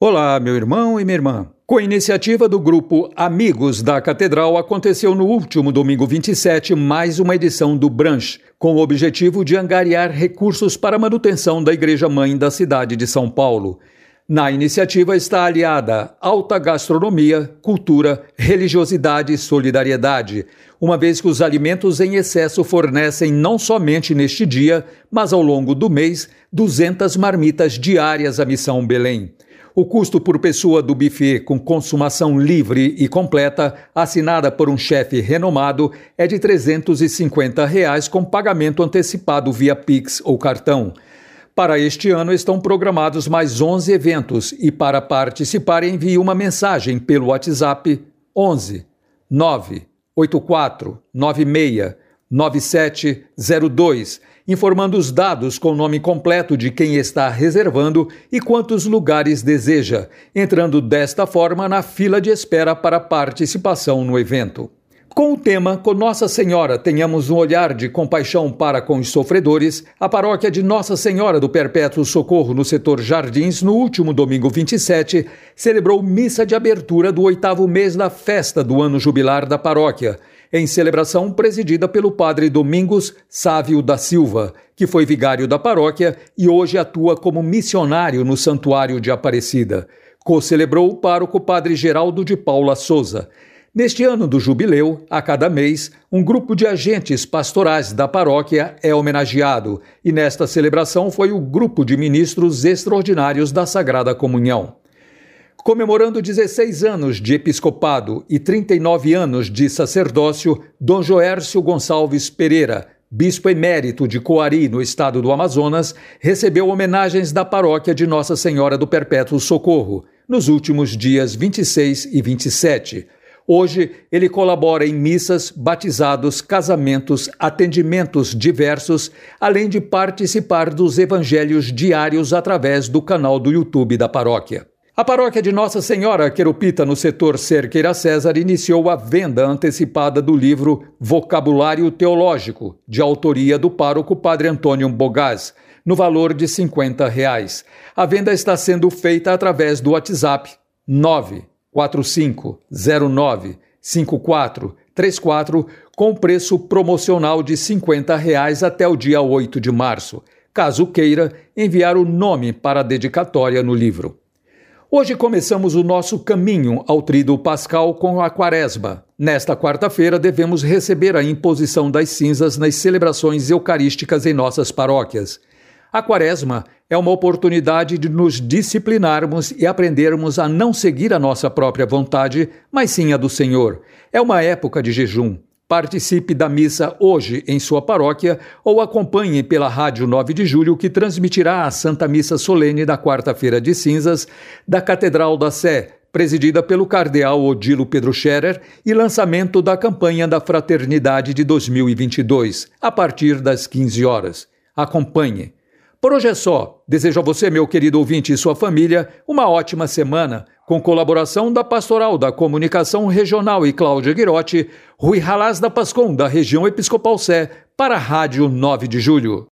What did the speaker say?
Olá, meu irmão e minha irmã. Com a iniciativa do grupo Amigos da Catedral, aconteceu no último domingo 27 mais uma edição do Branch, com o objetivo de angariar recursos para a manutenção da Igreja Mãe da cidade de São Paulo. Na iniciativa está aliada alta gastronomia, cultura, religiosidade e solidariedade, uma vez que os alimentos em excesso fornecem não somente neste dia, mas ao longo do mês, 200 marmitas diárias à Missão Belém. O custo por pessoa do buffet com consumação livre e completa, assinada por um chefe renomado, é de 350 reais com pagamento antecipado via Pix ou cartão. Para este ano estão programados mais 11 eventos e para participar envie uma mensagem pelo WhatsApp 11 984 96 9702 informando os dados com o nome completo de quem está reservando e quantos lugares deseja, entrando desta forma na fila de espera para participação no evento. Com o tema Com Nossa Senhora tenhamos um olhar de compaixão para com os sofredores, a paróquia de Nossa Senhora do Perpétuo Socorro no setor Jardins, no último domingo 27, celebrou missa de abertura do oitavo mês da festa do ano jubilar da paróquia em celebração presidida pelo padre Domingos Sávio da Silva, que foi vigário da paróquia e hoje atua como missionário no Santuário de Aparecida. Co-celebrou o pároco padre Geraldo de Paula Souza. Neste ano do jubileu, a cada mês, um grupo de agentes pastorais da paróquia é homenageado, e nesta celebração foi o grupo de ministros extraordinários da Sagrada Comunhão. Comemorando 16 anos de episcopado e 39 anos de sacerdócio, Dom Joércio Gonçalves Pereira, bispo emérito de Coari, no estado do Amazonas, recebeu homenagens da paróquia de Nossa Senhora do Perpétuo Socorro nos últimos dias 26 e 27. Hoje, ele colabora em missas, batizados, casamentos, atendimentos diversos, além de participar dos evangelhos diários através do canal do YouTube da paróquia. A paróquia de Nossa Senhora Querupita, no setor Cerqueira César, iniciou a venda antecipada do livro Vocabulário Teológico, de autoria do pároco Padre Antônio Bogaz, no valor de 50 reais. A venda está sendo feita através do WhatsApp 94509 5434 com preço promocional de 50 reais até o dia 8 de março. Caso queira, enviar o nome para a dedicatória no livro. Hoje começamos o nosso caminho ao Tríduo Pascal com a Quaresma. Nesta quarta-feira devemos receber a imposição das cinzas nas celebrações eucarísticas em nossas paróquias. A Quaresma é uma oportunidade de nos disciplinarmos e aprendermos a não seguir a nossa própria vontade, mas sim a do Senhor. É uma época de jejum. Participe da missa hoje em sua paróquia ou acompanhe pela Rádio 9 de Julho, que transmitirá a Santa Missa Solene da quarta-feira de cinzas da Catedral da Sé, presidida pelo cardeal Odilo Pedro Scherer, e lançamento da campanha da Fraternidade de 2022, a partir das 15 horas. Acompanhe. Por hoje é só. Desejo a você, meu querido ouvinte e sua família, uma ótima semana, com colaboração da Pastoral da Comunicação Regional e Cláudia Guirotti, Rui Halaz da Pascom, da região Episcopal Sé, para a Rádio 9 de Julho.